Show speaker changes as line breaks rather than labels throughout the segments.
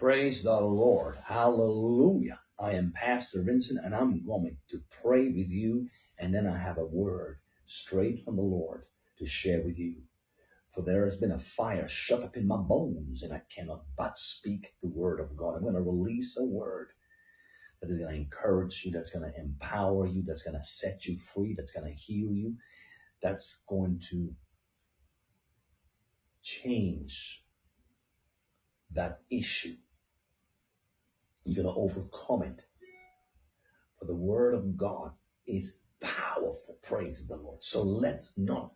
Praise the Lord. Hallelujah. I am Pastor Vincent and I'm going to pray with you and then I have a word straight from the Lord to share with you. For there has been a fire shut up in my bones and I cannot but speak the word of God. I'm going to release a word that is going to encourage you, that's going to empower you, that's going to set you free, that's going to heal you, that's going to change that issue. You're going to overcome it. For the word of God is powerful. Praise the Lord. So let's not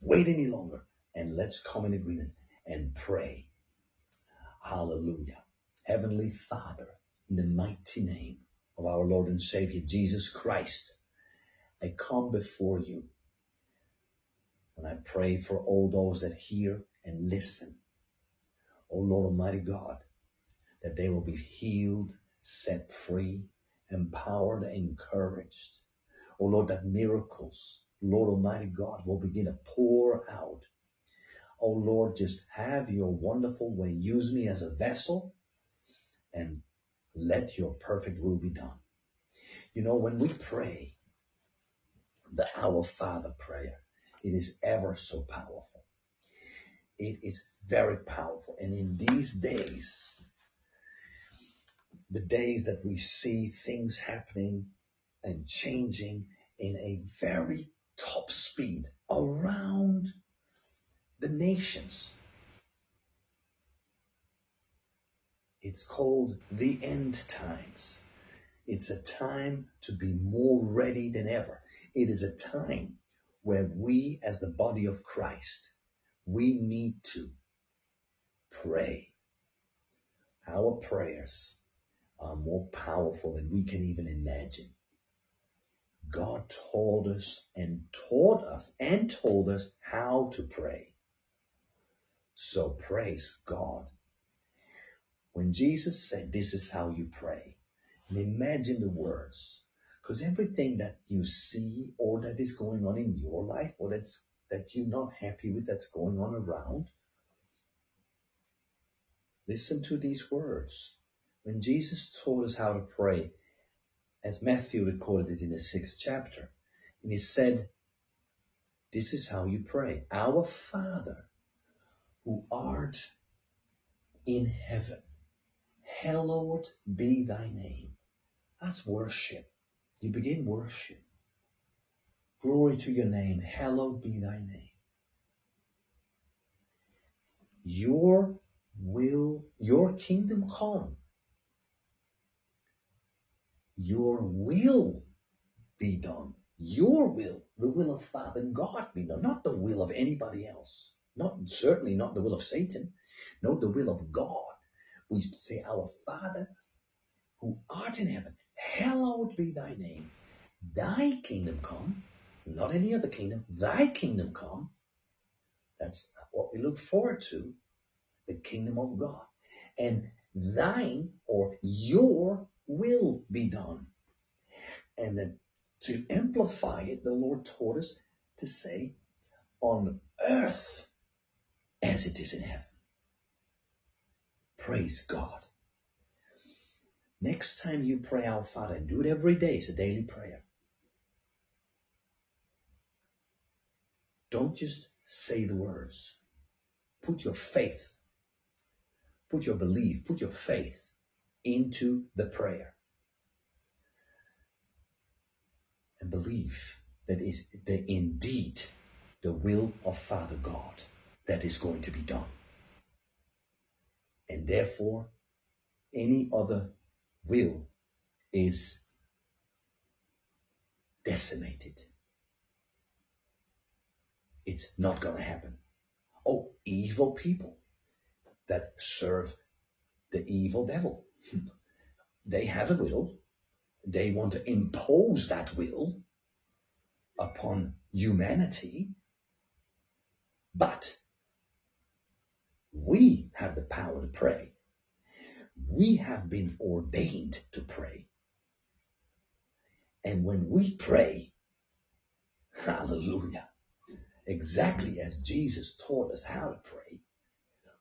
wait any longer and let's come in agreement and pray. Hallelujah. Heavenly Father, in the mighty name of our Lord and Savior Jesus Christ, I come before you and I pray for all those that hear and listen. Oh Lord Almighty God, that they will be healed, set free, empowered, encouraged. Oh Lord, that miracles, Lord Almighty God, will begin to pour out. Oh Lord, just have your wonderful way. Use me as a vessel and let your perfect will be done. You know, when we pray the Our Father prayer, it is ever so powerful. It is very powerful. And in these days, the days that we see things happening and changing in a very top speed around the nations. It's called the end times. It's a time to be more ready than ever. It is a time where we as the body of Christ, we need to pray. Our prayers are more powerful than we can even imagine. God told us and taught us and told us how to pray. So praise God. When Jesus said, this is how you pray, and imagine the words, because everything that you see or that is going on in your life or that's, that you're not happy with that's going on around, listen to these words. When Jesus taught us how to pray, as Matthew recorded it in the sixth chapter, and he said, this is how you pray. Our Father who art in heaven, hallowed be thy name. That's worship. You begin worship. Glory to your name. Hallowed be thy name. Your will, your kingdom come. Your will be done. Your will, the will of Father God be done, not the will of anybody else. Not certainly not the will of Satan. No, the will of God. We say, Our Father who art in heaven, hallowed be thy name. Thy kingdom come, not any other kingdom, thy kingdom come. That's what we look forward to, the kingdom of God. And thine or your will be done. And then to amplify it, the Lord taught us to say, on earth as it is in heaven. Praise God. Next time you pray our Father, do it every day, it's a daily prayer. Don't just say the words. Put your faith, put your belief, put your faith into the prayer. And believe that is the, indeed the will of Father God that is going to be done. And therefore, any other will is decimated. It's not going to happen. Oh, evil people that serve the evil devil. They have a will. They want to impose that will upon humanity. But we have the power to pray. We have been ordained to pray. And when we pray, hallelujah, exactly as Jesus taught us how to pray,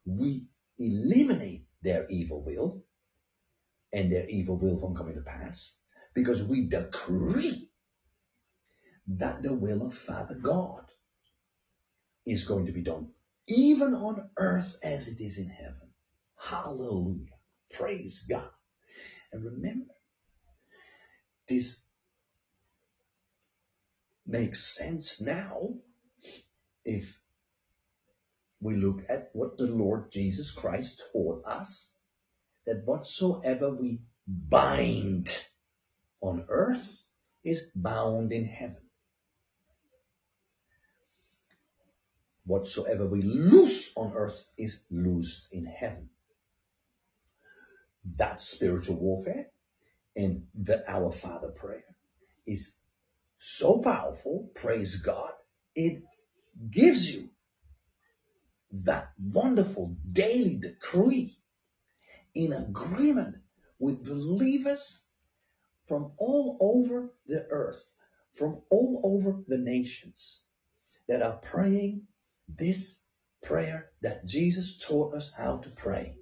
we eliminate their evil will and their evil will from coming to pass because we decree that the will of Father God is going to be done even on earth as it is in heaven. Hallelujah. Praise God. And remember, this makes sense now if we look at what the Lord Jesus Christ taught us that whatsoever we bind on earth is bound in heaven. Whatsoever we loose on earth is loosed in heaven. That's spiritual warfare. And the Our Father prayer is so powerful, praise God, it gives you that wonderful daily decree in agreement with believers from all over the earth, from all over the nations that are praying this prayer that Jesus taught us how to pray.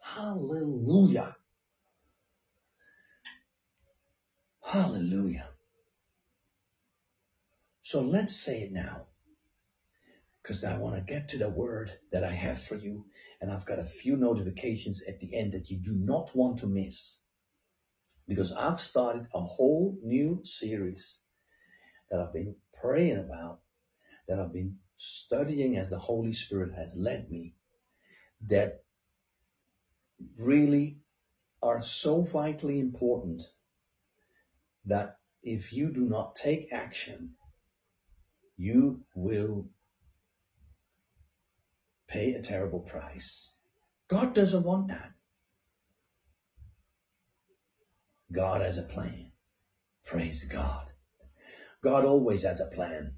Hallelujah. Hallelujah. So let's say it now because I want to get to the word that I have for you. And I've got a few notifications at the end that you do not want to miss. Because I've started a whole new series that I've been praying about, that I've been studying as the Holy Spirit has led me, that really are so vitally important that if you do not take action, you will pay a terrible price. God doesn't want that. God has a plan. Praise God. God always has a plan.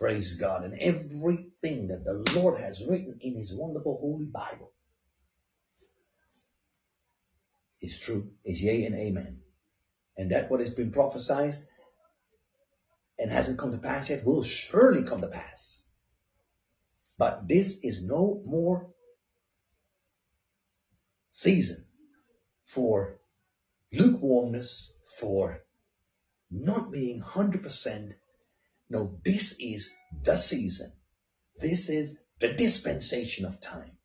Praise God. And everything that the Lord has written in His wonderful Holy Bible is true, is yea and amen. And that what has been prophesied and hasn't come to pass yet will surely come to pass. But this is no more season for lukewarmness, for not being 100%. No, this is the season. This is the dispensation of time.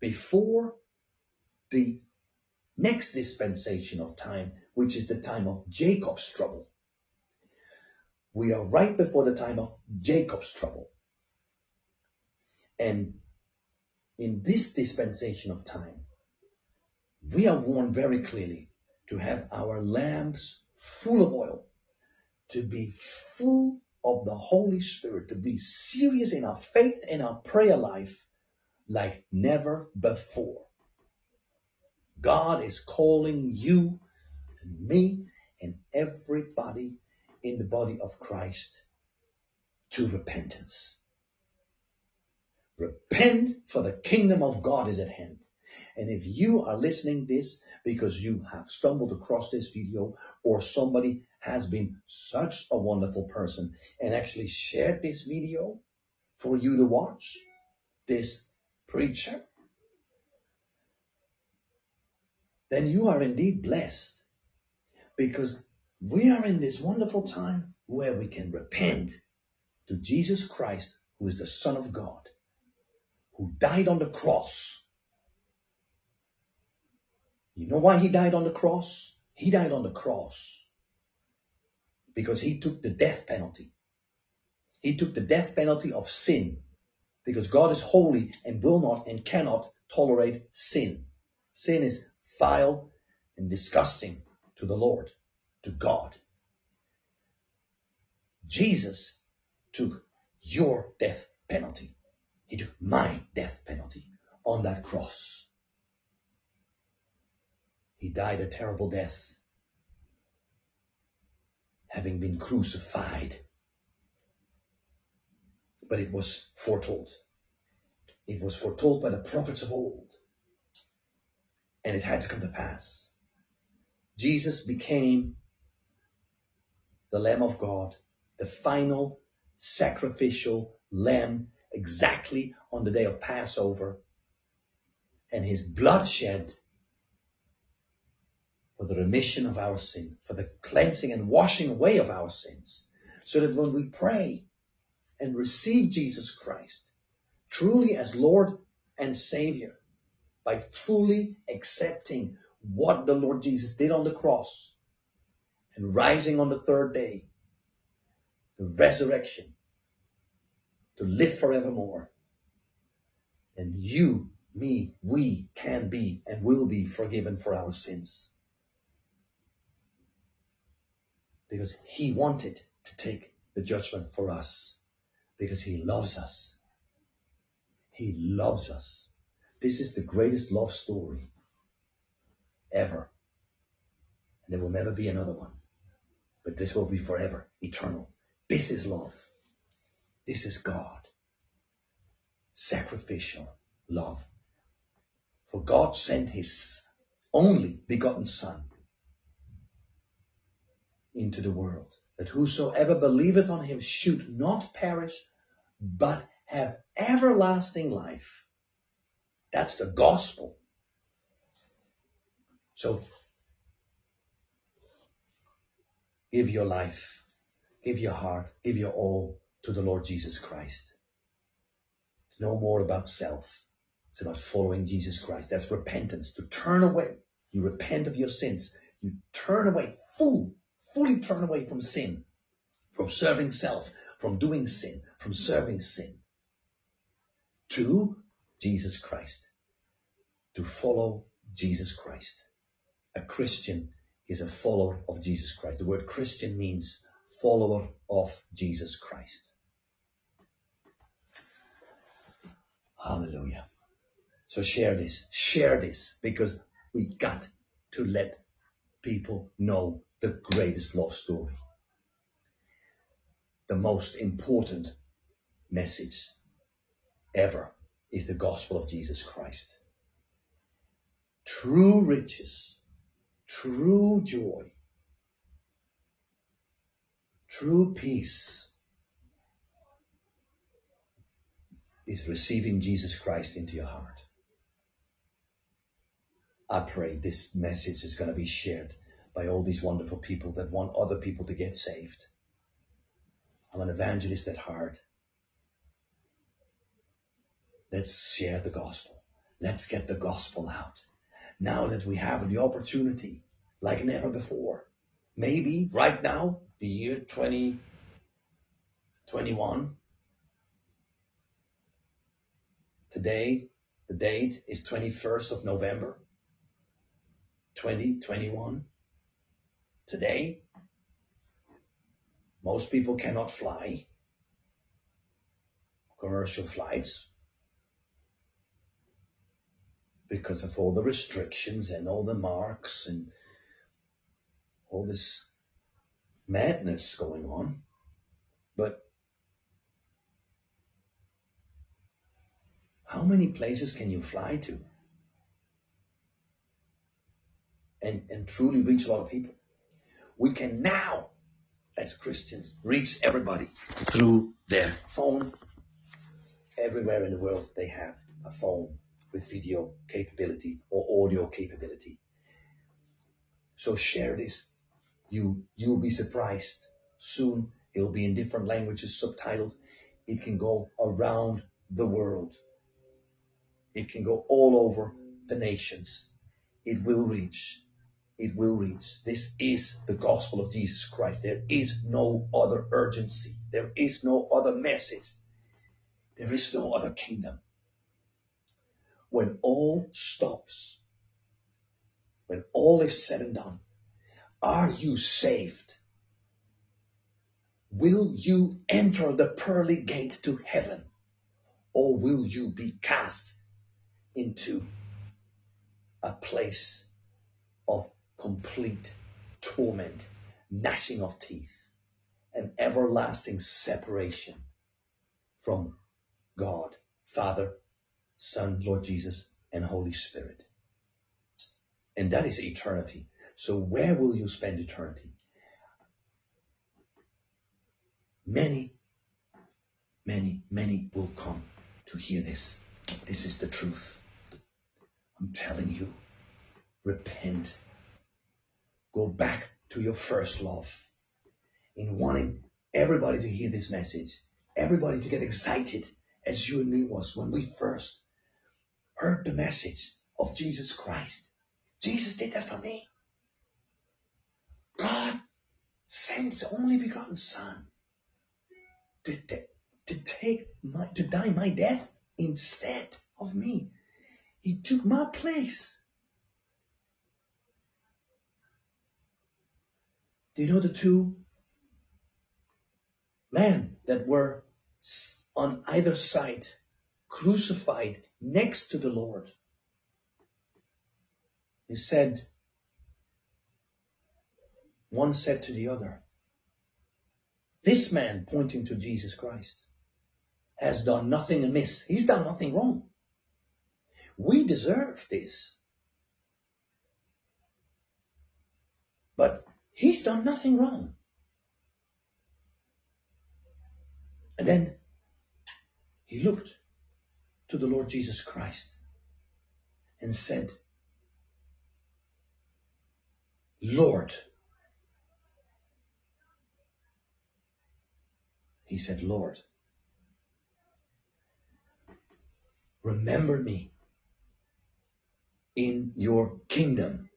Before the next dispensation of time, which is the time of Jacob's trouble. We are right before the time of Jacob's trouble. And in this dispensation of time, we are warned very clearly to have our lamps full of oil, to be full of the Holy Spirit, to be serious in our faith and our prayer life like never before. God is calling you and me and everybody in the body of Christ to repentance. Repent for the kingdom of God is at hand. And if you are listening this because you have stumbled across this video or somebody has been such a wonderful person and actually shared this video for you to watch, this preacher, then you are indeed blessed because we are in this wonderful time where we can repent to Jesus Christ, who is the Son of God who died on the cross. You know why he died on the cross? He died on the cross because he took the death penalty. He took the death penalty of sin because God is holy and will not and cannot tolerate sin. Sin is vile and disgusting to the Lord, to God. Jesus took your death penalty. He took my death penalty on that cross. He died a terrible death, having been crucified. But it was foretold. It was foretold by the prophets of old. And it had to come to pass. Jesus became the Lamb of God, the final sacrificial lamb exactly on the day of Passover and his blood shed for the remission of our sin, for the cleansing and washing away of our sins, so that when we pray and receive Jesus Christ truly as Lord and Savior, by fully accepting what the Lord Jesus did on the cross and rising on the third day, the resurrection, to live forevermore, then you, me, we can be and will be forgiven for our sins. Because he wanted to take the judgment for us. Because he loves us. He loves us. This is the greatest love story ever. And there will never be another one. But this will be forever, eternal. This is love. This is God. Sacrificial love. For God sent his only begotten Son into the world, that whosoever believeth on him should not perish, but have everlasting life. That's the gospel. So give your life, give your heart, give your all to the Lord Jesus Christ. It's no more about self. It's about following Jesus Christ. That's repentance, to turn away. You repent of your sins. You turn away, full, fully turn away from sin, from serving self, from doing sin, from serving sin, to Jesus Christ, to follow Jesus Christ. A Christian is a follower of Jesus Christ. The word Christian means follower of Jesus Christ. Hallelujah. So share this, share this, because we got to let people know the greatest love story. The most important message ever is the gospel of Jesus Christ. True riches, true joy, true peace is receiving Jesus Christ into your heart. I pray this message is going to be shared by all these wonderful people that want other people to get saved. I'm an evangelist at heart. Let's share the gospel. Let's get the gospel out. Now that we have the opportunity, like never before, maybe right now, the year 2021, today, the date is 21st of November, 2021. Today, most people cannot fly commercial flights because of all the restrictions and all the marks and all this madness going on. But how many places can you fly to and, and truly reach a lot of people? We can now, as Christians, reach everybody through their phone. Everywhere in the world, they have a phone with video capability or audio capability. So share this. You, you'll be surprised. Soon it'll be in different languages, subtitled. It can go around the world. It can go all over the nations. It will reach. It will reach. This is the gospel of Jesus Christ. There is no other urgency. There is no other message. There is no other kingdom when all stops, when all is said and done, are you saved? Will you enter the pearly gate to heaven? Or will you be cast into a place of complete torment, gnashing of teeth, and everlasting separation from God, Father, Son, Lord Jesus, and Holy Spirit. And that is eternity. So where will you spend eternity? Many, many, many will come to hear this. This is the truth. Telling you, repent. Go back to your first love in wanting everybody to hear this message, everybody to get excited as you and me was when we first heard the message of Jesus Christ. Jesus did that for me. God sent his only begotten son to, to, to take my, to die my death instead of me. He took my place. Do you know the two men that were on either side, crucified next to the Lord? He said, one said to the other, this man, pointing to Jesus Christ, has done nothing amiss. He's done nothing wrong. We deserve this. But he's done nothing wrong. And then he looked to the Lord Jesus Christ and said, Lord. He said, Lord, remember me in your kingdom.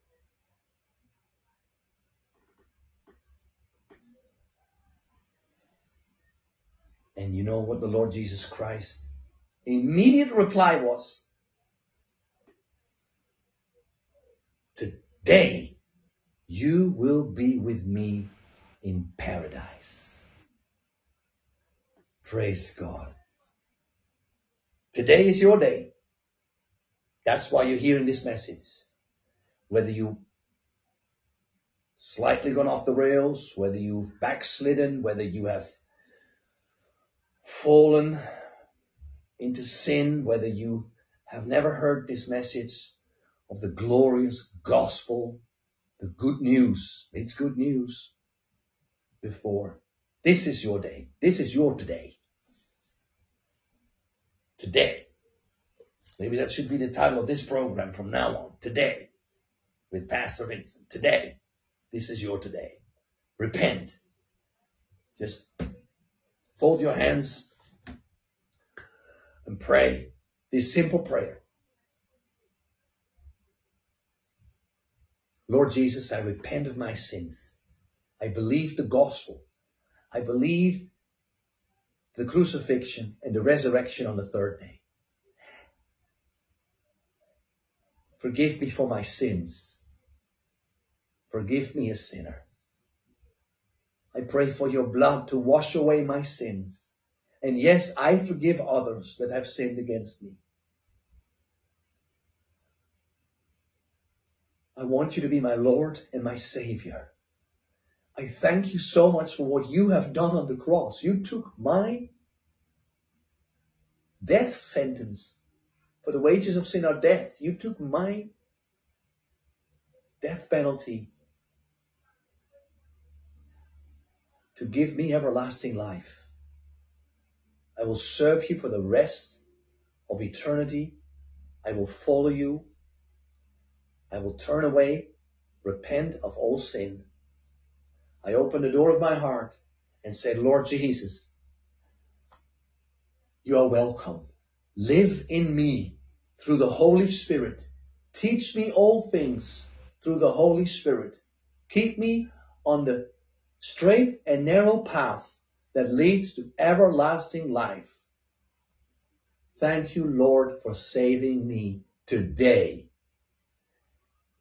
And you know what the Lord Jesus Christ immediate reply was? Today you will be with me in paradise. Praise God. Today is your day. That's why you're hearing this message. Whether you slightly gone off the rails, whether you've backslidden, whether you have fallen into sin, whether you have never heard this message of the glorious gospel, the good news. It's good news before. This is your day. This is your today. Today. Maybe that should be the title of this program from now on. Today. With Pastor Vincent. Today. This is your today. Repent. Just fold your hands and pray this simple prayer. Lord Jesus, I repent of my sins. I believe the gospel. I believe the crucifixion and the resurrection on the third day. Forgive me for my sins. Forgive me a sinner. I pray for your blood to wash away my sins. And yes, I forgive others that have sinned against me. I want you to be my Lord and my Savior. I thank you so much for what you have done on the cross. You took my death sentence. For the wages of sin are death. You took my death penalty to give me everlasting life. I will serve you for the rest of eternity. I will follow you. I will turn away, repent of all sin. I open the door of my heart and say, Lord Jesus, you are welcome. Live in me through the Holy Spirit. Teach me all things through the Holy Spirit. Keep me on the straight and narrow path that leads to everlasting life. Thank you, Lord, for saving me today.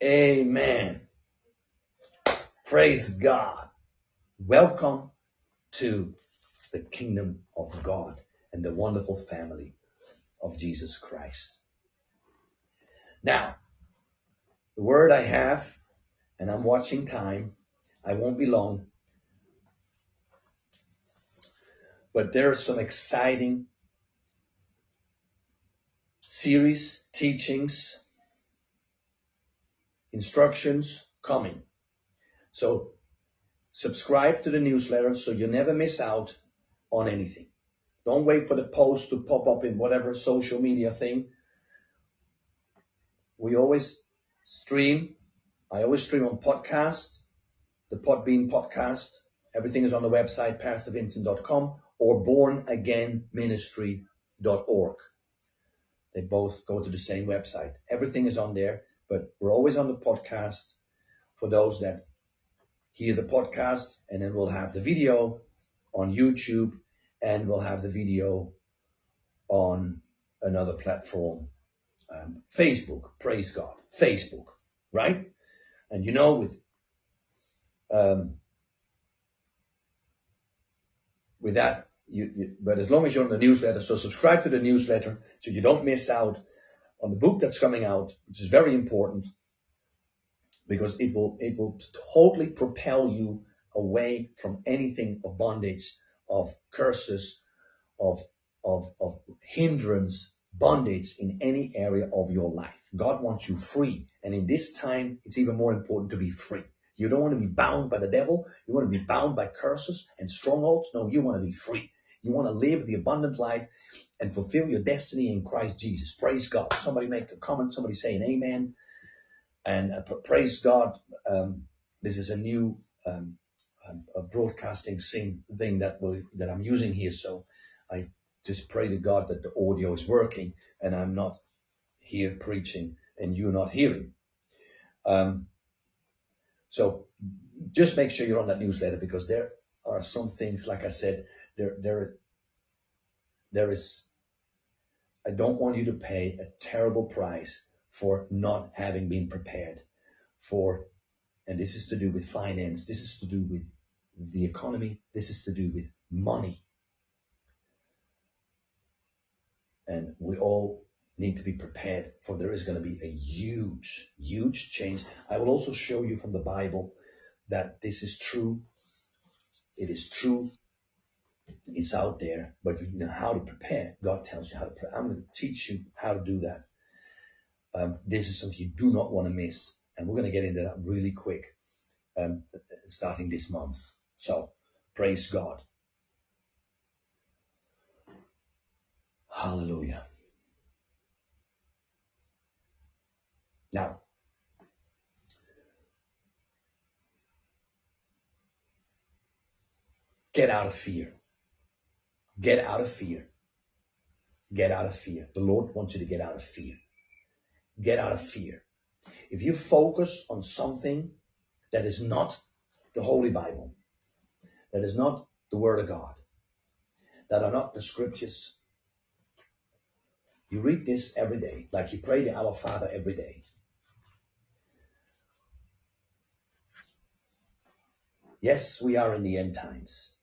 Amen. Praise God. Welcome to the kingdom of God and the wonderful family of Jesus Christ. Now, the word I have, and I'm watching time, I won't be long, but there are some exciting series, teachings, instructions coming. So subscribe to the newsletter so you never miss out on anything. Don't wait for the post to pop up in whatever social media thing. we always stream. I always stream on podcast, the Podbean podcast. Everything is on the website, pastorvincent.com or bornagainministry.org. They both go to the same website. Everything is on there, but we're always on the podcast for those that hear the podcast and then we'll have the video on YouTube and we'll have the video on another platform, um, Facebook. Praise God, Facebook, right? And you know, with um, with that, you, you, but as long as you're on the newsletter, so subscribe to the newsletter so you don't miss out on the book that's coming out, which is very important because it will it will totally propel you away from anything of bondage, of curses, of of of hindrance, bondage in any area of your life. God wants you free, and in this time, it's even more important to be free. You don't want to be bound by the devil. You want to be bound by curses and strongholds. No, you want to be free. You want to live the abundant life and fulfill your destiny in Christ Jesus. Praise God. Somebody make a comment. Somebody say an amen. And uh, praise God. Um, this is a new um, a broadcasting thing that will, that I'm using here. So I just pray to God that the audio is working and I'm not here preaching and you're not hearing. Um, so just make sure you're on that newsletter because there are some things, like I said, there, there, there is, I don't want you to pay a terrible price for not having been prepared for, and this is to do with finance. This is to do with the economy. This is to do with money. And we all need to be prepared for there is going to be a huge, huge change. I will also show you from the Bible that this is true. It is true. It's out there, but you know how to prepare. God tells you how to prepare. I'm going to teach you how to do that. Um, this is something you do not want to miss. And we're going to get into that really quick, um, starting this month. So praise God. Hallelujah. Now, get out of fear. Get out of fear. Get out of fear. The Lord wants you to get out of fear. Get out of fear. If you focus on something that is not the Holy Bible, that is not the Word of God, that are not the scriptures, you read this every day, like you pray the Our Father every day. Yes, we are in the end times.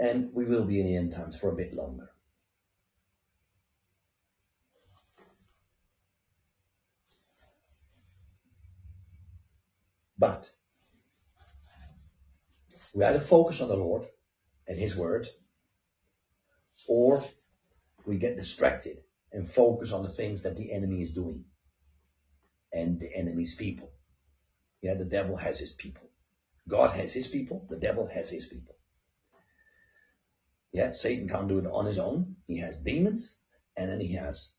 And we will be in the end times for a bit longer. But we either focus on the Lord and His Word, or we get distracted and focus on the things that the enemy is doing and the enemy's people. Yeah, the devil has his people. God has his people. The devil has his people. Yeah, Satan can't do it on his own. He has demons and then he has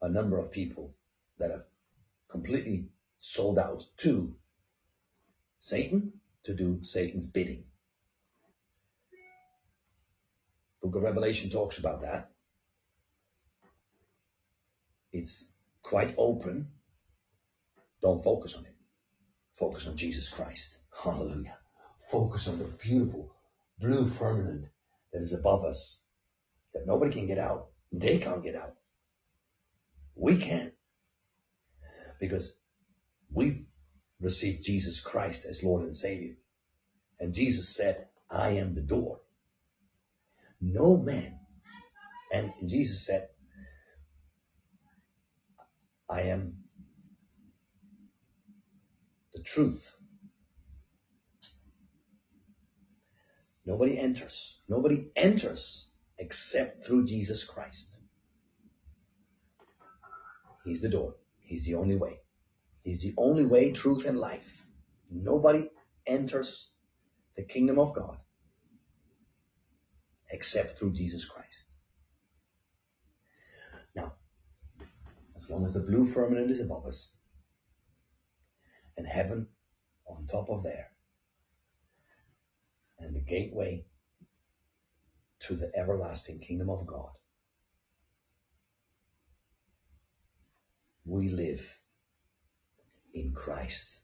a number of people that are completely sold out to Satan to do Satan's bidding. Book of Revelation talks about that. It's quite open. Don't focus on it. Focus on Jesus Christ. Hallelujah. Focus on the beautiful blue firmament that is above us that nobody can get out. They can't get out. We can. Because we've received Jesus Christ as Lord and Savior. And Jesus said, I am the door. No man. And Jesus said, I am the truth. Nobody enters. Nobody enters except through Jesus Christ. He's the door. He's the only way. He's the only way, truth, and life. Nobody enters the kingdom of God except through Jesus Christ. Now, as long as the blue firmament is above us and heaven on top of there and the gateway to the everlasting kingdom of God, we live in Christ.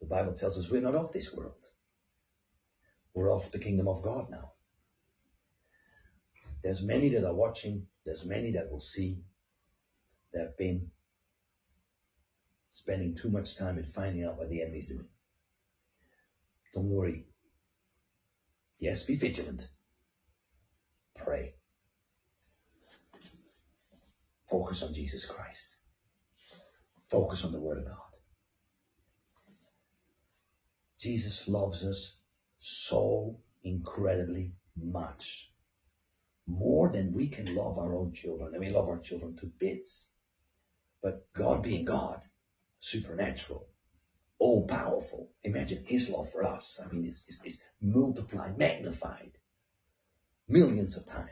The Bible tells us we're not of this world. We're of the kingdom of God now. There's many that are watching. There's many that will see that have been spending too much time in finding out what the enemy's doing. Don't worry. Yes, be vigilant. Pray. Focus on Jesus Christ. Focus on the Word of God. Jesus loves us so incredibly much. More than we can love our own children. And we love our children to bits. But God being God, supernatural, all powerful. Imagine his love for us. I mean, it's, it's, it's multiplied, magnified millions of times.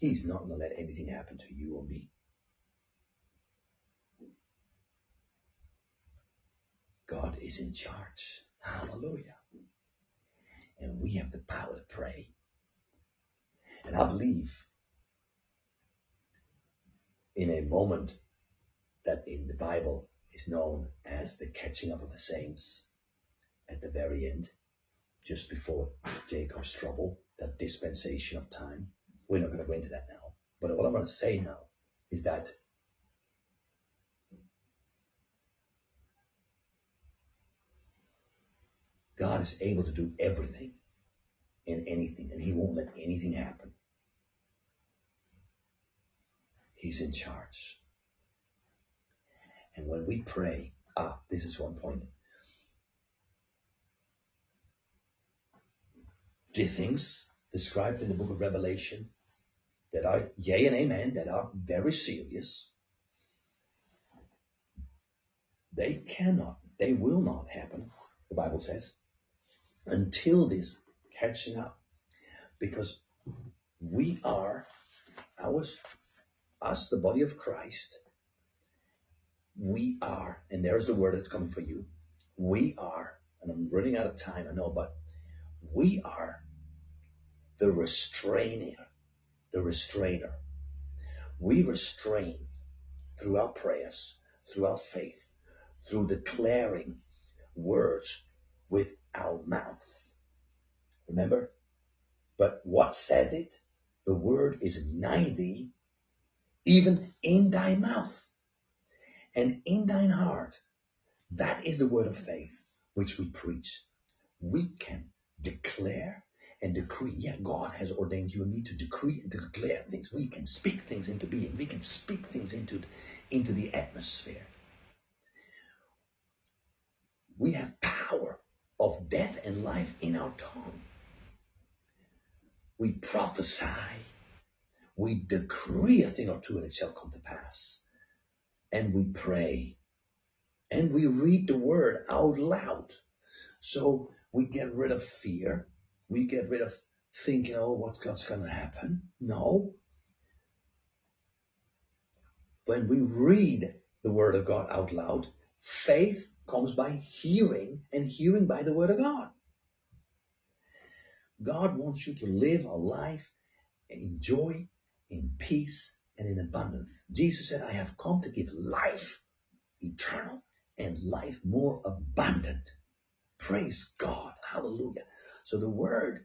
He's not going to let anything happen to you or me. God is in charge. Hallelujah. And we have the power to pray. And I believe in a moment that in the Bible is known as the catching up of the saints at the very end, just before Jacob's trouble, that dispensation of time. We're not going to go into that now. But what I'm going to say now is that God is able to do everything and anything, and He won't let anything happen. He's in charge. And when we pray, ah, this is one point. The things described in the book of Revelation that are yea and amen, that are very serious, they cannot, they will not happen, the Bible says, until this catching up. Because we are, ours, us, the body of Christ, we are, and there's the word that's coming for you. We are, and I'm running out of time, I know, but we are the restrainer, the restrainer. We restrain through our prayers, through our faith, through declaring words with our mouth. Remember? But what said it? The word is nigh thee, even in thy mouth and in thine heart. That is the word of faith which we preach. We can declare and decree. Yeah, God has ordained you and me to decree and declare things. We can speak things into being. We can speak things into, into the atmosphere. We have power of death and life in our tongue. We prophesy. We decree a thing or two and it shall come to pass and we pray and we read the word out loud. So we get rid of fear. We get rid of thinking, oh, what's going to happen? No. When we read the word of God out loud, faith comes by hearing and hearing by the word of God. God wants you to live a life in joy, in peace, and in abundance. Jesus said, I have come to give life eternal and life more abundant. Praise God. Hallelujah. So the word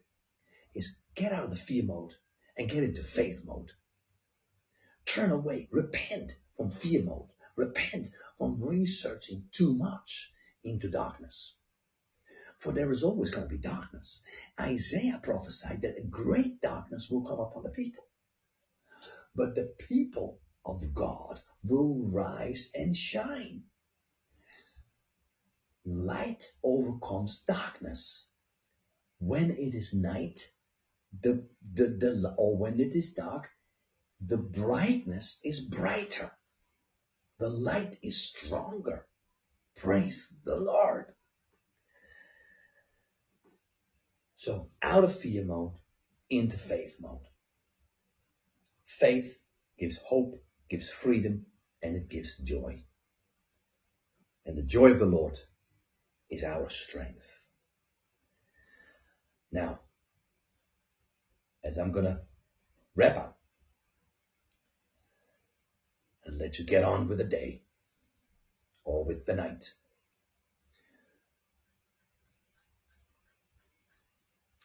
is get out of the fear mode and get into faith mode. Turn away, repent from fear mode, repent from researching too much into darkness. For there is always going to be darkness. Isaiah prophesied that a great darkness will come upon the people. But the people of God will rise and shine. Light overcomes darkness. When it is night, the, the, the, or when it is dark, the brightness is brighter. The light is stronger. Praise the Lord. So out of fear mode into faith mode. Faith gives hope, gives freedom, and it gives joy. And the joy of the Lord is our strength. Now, as I'm going to wrap up and let you get on with the day or with the night,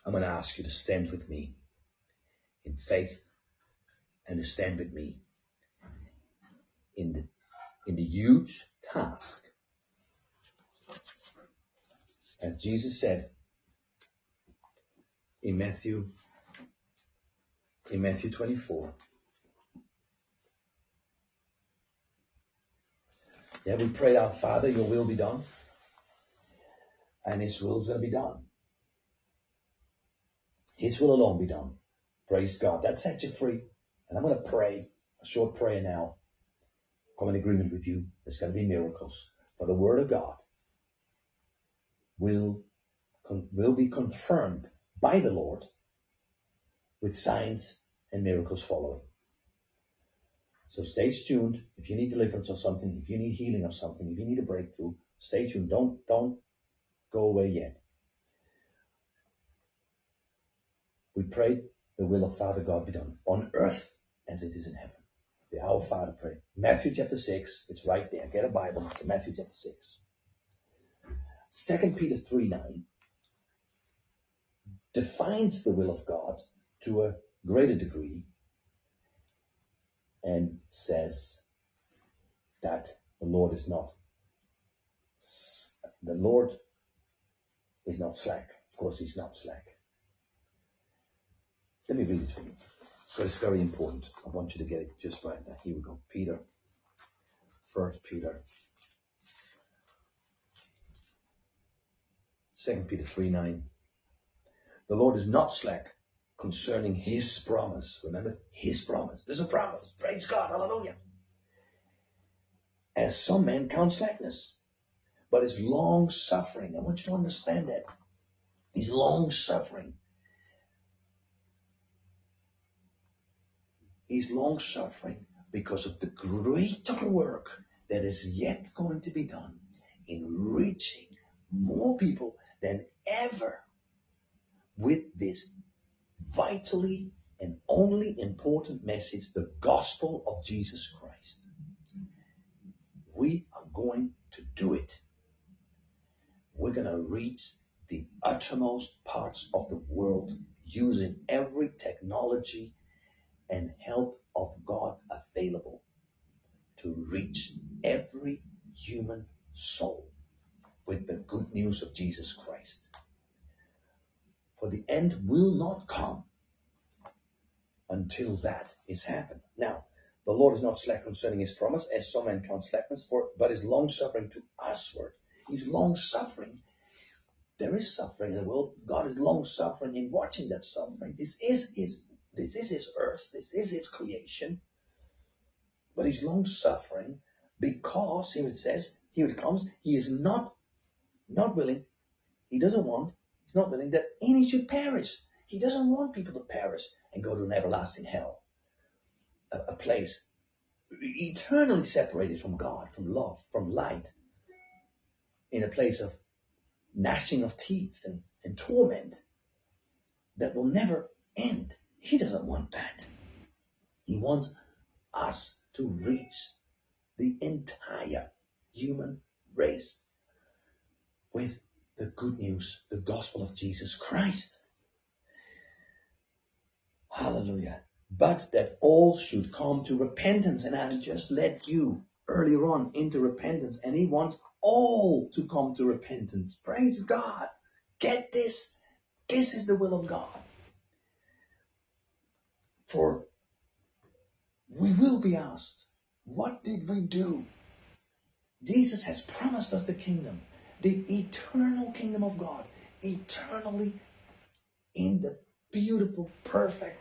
I'm going to ask you to stand with me in faith and to stand with me in the, in the huge task. As Jesus said in Matthew, in Matthew 24. Yeah, we pray out, Father, your will be done. And his will is going to be done. His will alone be done. Praise God. That sets you free. And I'm going to pray a short prayer now. Come in agreement with you. There's going to be miracles. For the word of God will, will be confirmed by the Lord with signs and miracles following. So stay tuned. If you need deliverance of something, if you need healing of something, if you need a breakthrough, stay tuned. Don't, don't go away yet. We pray the will of Father God be done on earth as it is in heaven. The Our Father pray. Matthew chapter 6, it's right there. Get a Bible. It's Matthew chapter 6. 2 Peter 3 9 defines the will of God to a greater degree and says that the Lord is not the Lord is not slack. Of course, he's not slack. Let me read it for you. So it's very important. I want you to get it just right now. Here we go. Peter. First Peter. Second Peter 3 9. The Lord is not slack concerning his promise. Remember, his promise. There's a promise. Praise God. Hallelujah. As some men count slackness, but is long suffering. I want you to understand that. He's long suffering He's long suffering because of the greater work that is yet going to be done in reaching more people than ever with this vitally and only important message, the gospel of Jesus Christ. We are going to do it. We're going to reach the uttermost parts of the world using every technology and help of God available to reach every human soul with the good news of Jesus Christ. For the end will not come until that is happened. Now, the Lord is not slack concerning his promise, as some men count slackness for, but is long suffering to usward. He's long suffering. There is suffering in the world. God is long suffering in watching that suffering. This is his this is his earth. This is his creation. But he's long suffering because here it says, here it comes, he is not, not willing, he doesn't want, he's not willing that any should perish. He doesn't want people to perish and go to an everlasting hell. A, a place eternally separated from God, from love, from light, in a place of gnashing of teeth and, and torment that will never end. He doesn't want that. He wants us to reach the entire human race with the good news, the gospel of Jesus Christ. Hallelujah. But that all should come to repentance. And I just led you earlier on into repentance. And he wants all to come to repentance. Praise God. Get this. This is the will of God. For we will be asked, what did we do? Jesus has promised us the kingdom, the eternal kingdom of God, eternally in the beautiful, perfect,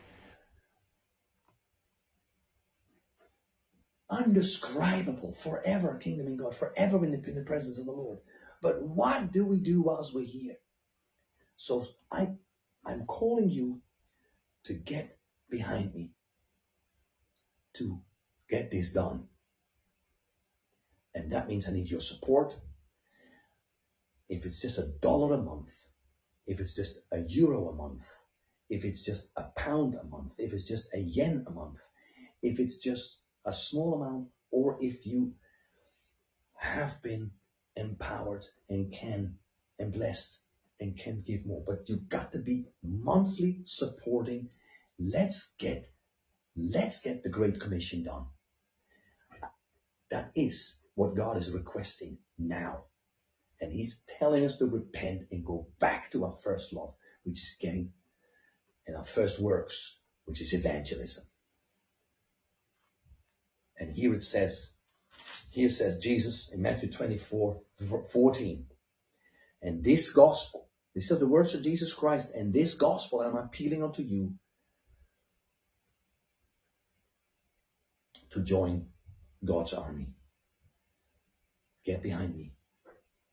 undescribable, forever kingdom in God, forever in the, in the presence of the Lord. But what do we do whilst we're here? So I, I'm calling you to get behind me to get this done. And that means I need your support. If it's just a dollar a month, if it's just a euro a month, if it's just a pound a month, if it's just a yen a month, if it's just a small amount, or if you have been empowered and can and blessed and can give more. But you've got to be monthly supporting. Let's get let's get the Great Commission done. That is what God is requesting now. And He's telling us to repent and go back to our first love, which is getting and our first works, which is evangelism. And here it says, here says Jesus in Matthew 24, 14. And this gospel, these are the words of Jesus Christ, and this gospel I'm appealing unto you to join God's army. Get behind me.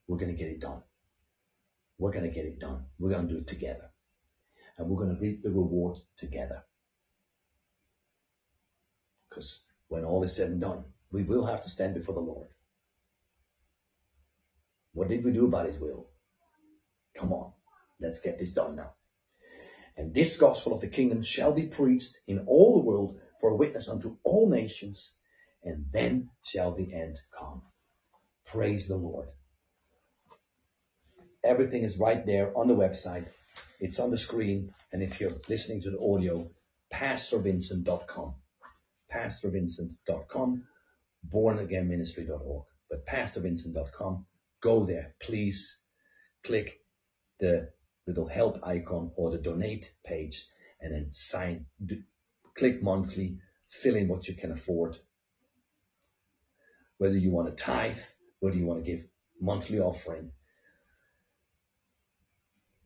We're going to get it done. We're going to get it done. We're going to do it together. And we're going to reap the reward together. Because when all is said and done, we will have to stand before the Lord. What did we do about His will? Come on, let's get this done now. And this gospel of the kingdom shall be preached in all the world for a witness unto all nations, and then shall the end come. Praise the Lord. Everything is right there on the website. It's on the screen. And if you're listening to the audio, pastorvincent.com. Pastorvincent.com, bornagainministry.org. But pastorvincent.com, go there. Please click the little help icon or the donate page and then sign, click monthly, fill in what you can afford. Whether you want to tithe, whether you want to give monthly offering,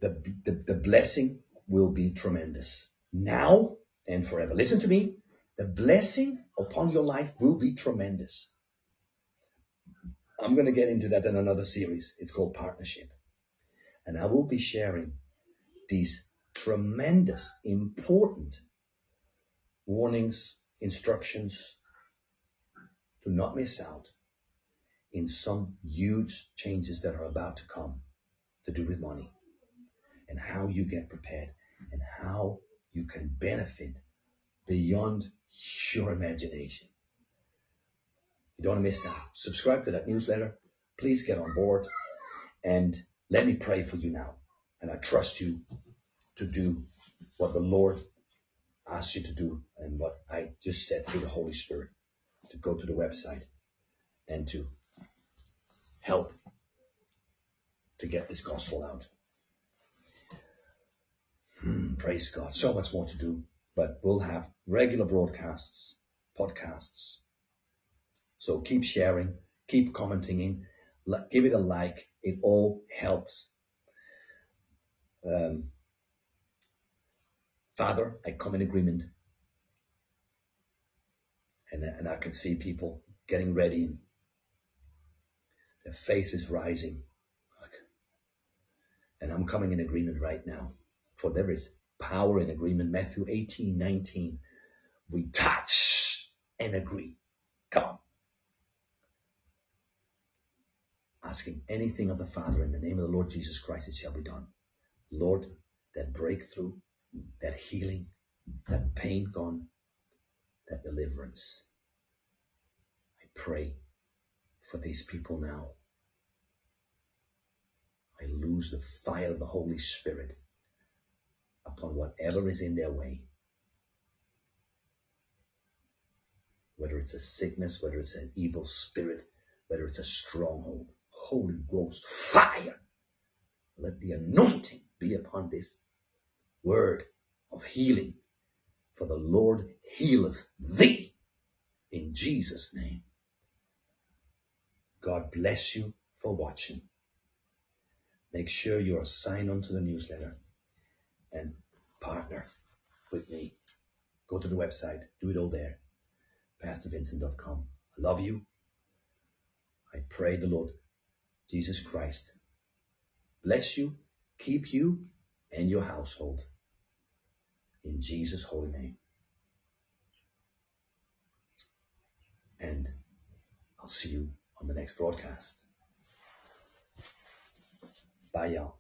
the, the, the blessing will be tremendous now and forever. Listen to me. The blessing upon your life will be tremendous. I'm going to get into that in another series. It's called partnership. And I will be sharing these tremendous, important warnings, instructions to not miss out in some huge changes that are about to come to do with money and how you get prepared and how you can benefit beyond your imagination. You don't want to miss out. Subscribe to that newsletter. Please get on board and let me pray for you now. And I trust you to do what the Lord asked you to do and what I just said through the Holy Spirit to go to the website and to help to get this gospel out. Hmm, praise God. So much more to do, but we'll have regular broadcasts, podcasts. So keep sharing, keep commenting in, give it a like. It all helps. Um, Father, I come in agreement. And, and I can see people getting ready. Their faith is rising. And I'm coming in agreement right now. For there is power in agreement. Matthew 18, 19. We touch and agree. Come. Asking anything of the Father in the name of the Lord Jesus Christ, it shall be done. Lord, that breakthrough, that healing, that pain gone, that deliverance. I pray for these people now. I lose the fire of the Holy Spirit upon whatever is in their way. Whether it's a sickness, whether it's an evil spirit, whether it's a stronghold. Holy Ghost fire. Let the anointing be upon this word of healing. For the Lord healeth thee in Jesus' name. God bless you for watching. Make sure you are signed on to the newsletter partner with me. Go to the website, do it all there. PastorVincent.com. I love you. I pray the Lord Jesus Christ bless you, keep you and your household. In Jesus' holy name. And I'll see you on the next broadcast. Bye, y'all.